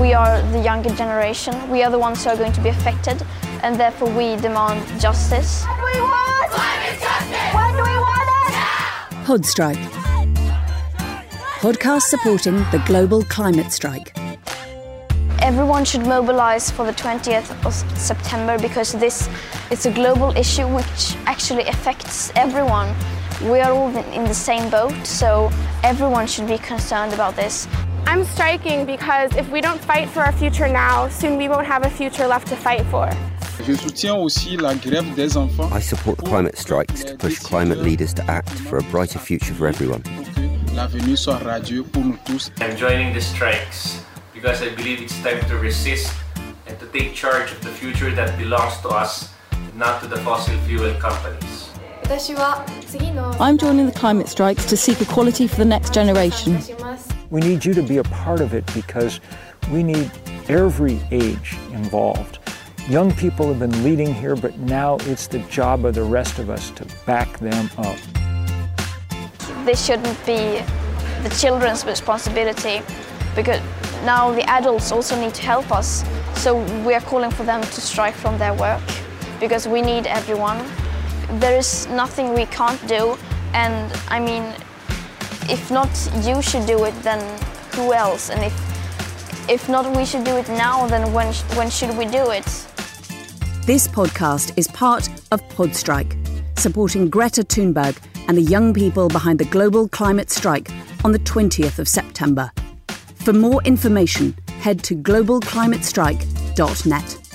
we are the younger generation. We are the ones who are going to be affected, and therefore we demand justice. What do we want? Climate justice! When do we want it? Podstrike. Podcast supporting the global climate strike. Everyone should mobilize for the 20th of September because this is a global issue which actually affects everyone. We are all in the same boat, so everyone should be concerned about this. I'm striking because if we don't fight for our future now, soon we won't have a future left to fight for. Je soutiens aussi la grève des enfants. I support the climate strikes to push climate leaders to act for a brighter future for everyone. L'avenir soit radieux pour nous tous. I'm joining the strikes because I believe it's time to resist and to take charge of the future that belongs to us, not to the fossil fuel companies. I'm joining the climate strikes to seek equality for the next generation. We need you to be a part of it because we need every age involved. Young people have been leading here, but now it's the job of the rest of us to back them up. This shouldn't be the children's responsibility because now the adults also need to help us. So we are calling for them to strike from their work because we need everyone. There is nothing we can't do, and I mean, if not you should do it, then who else? And if if not we should do it now, then when when should we do it? This podcast is part of Podstrike, supporting Greta Thunberg and the young people behind the global climate strike on the 20th of September. For more information, head to globalclimatestrike.net.